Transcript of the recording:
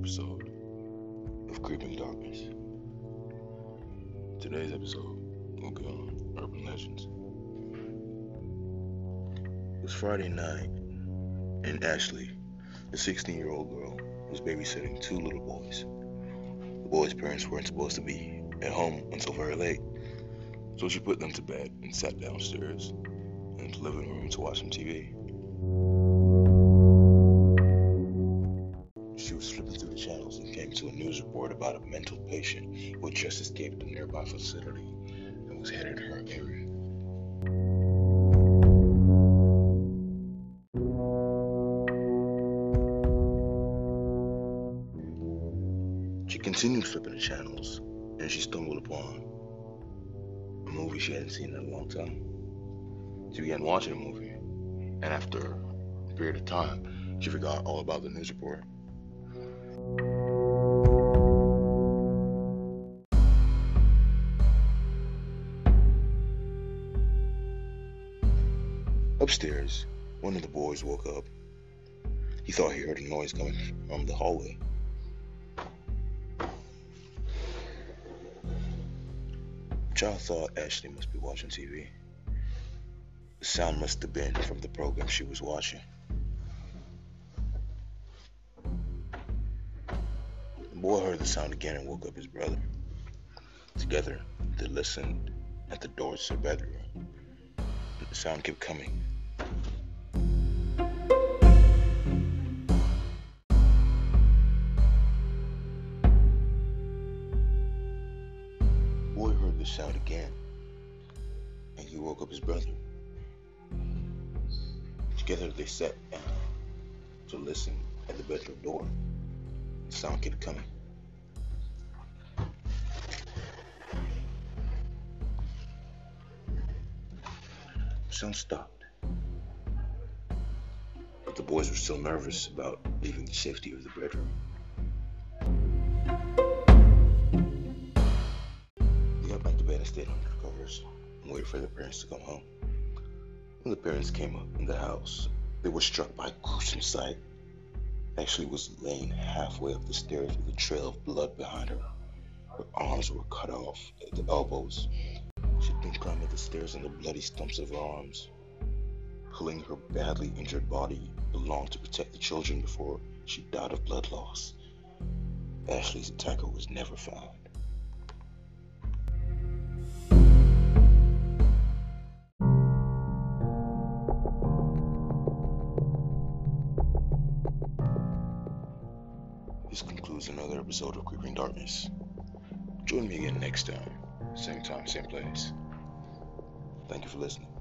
episode of Creeping Darkness. Today's episode will be on urban legends. It was Friday night, and Ashley, the 16 year old girl, was babysitting two little boys. The boys' parents weren't supposed to be at home until very late, so she put them to bed and sat downstairs in the living room to watch some TV. Report about a mental patient who had just escaped a nearby facility and was headed to her area. She continued flipping the channels and she stumbled upon a movie she hadn't seen in a long time. She began watching the movie, and after a period of time, she forgot all about the news report. Upstairs, one of the boys woke up. He thought he heard a noise coming from the hallway. Child thought Ashley must be watching TV. The sound must have been from the program she was watching. The boy heard the sound again and woke up his brother. Together, they listened at the doors to the bedroom. The sound kept coming. The sound again, and he woke up his brother. Together they sat down to listen at the bedroom door. The sound kept coming. The sound stopped. But the boys were still nervous about leaving the safety of the bedroom. Covers and waited for their parents to come home. When the parents came up in the house, they were struck by a gruesome sight. Ashley was laying halfway up the stairs with a trail of blood behind her. Her arms were cut off at the elbows. She'd been climbing the stairs on the bloody stumps of her arms. Pulling her badly injured body along to protect the children before she died of blood loss. Ashley's attacker was never found. This concludes another episode of Creeping Darkness. Join me again next time, same time, same place. Thank you for listening.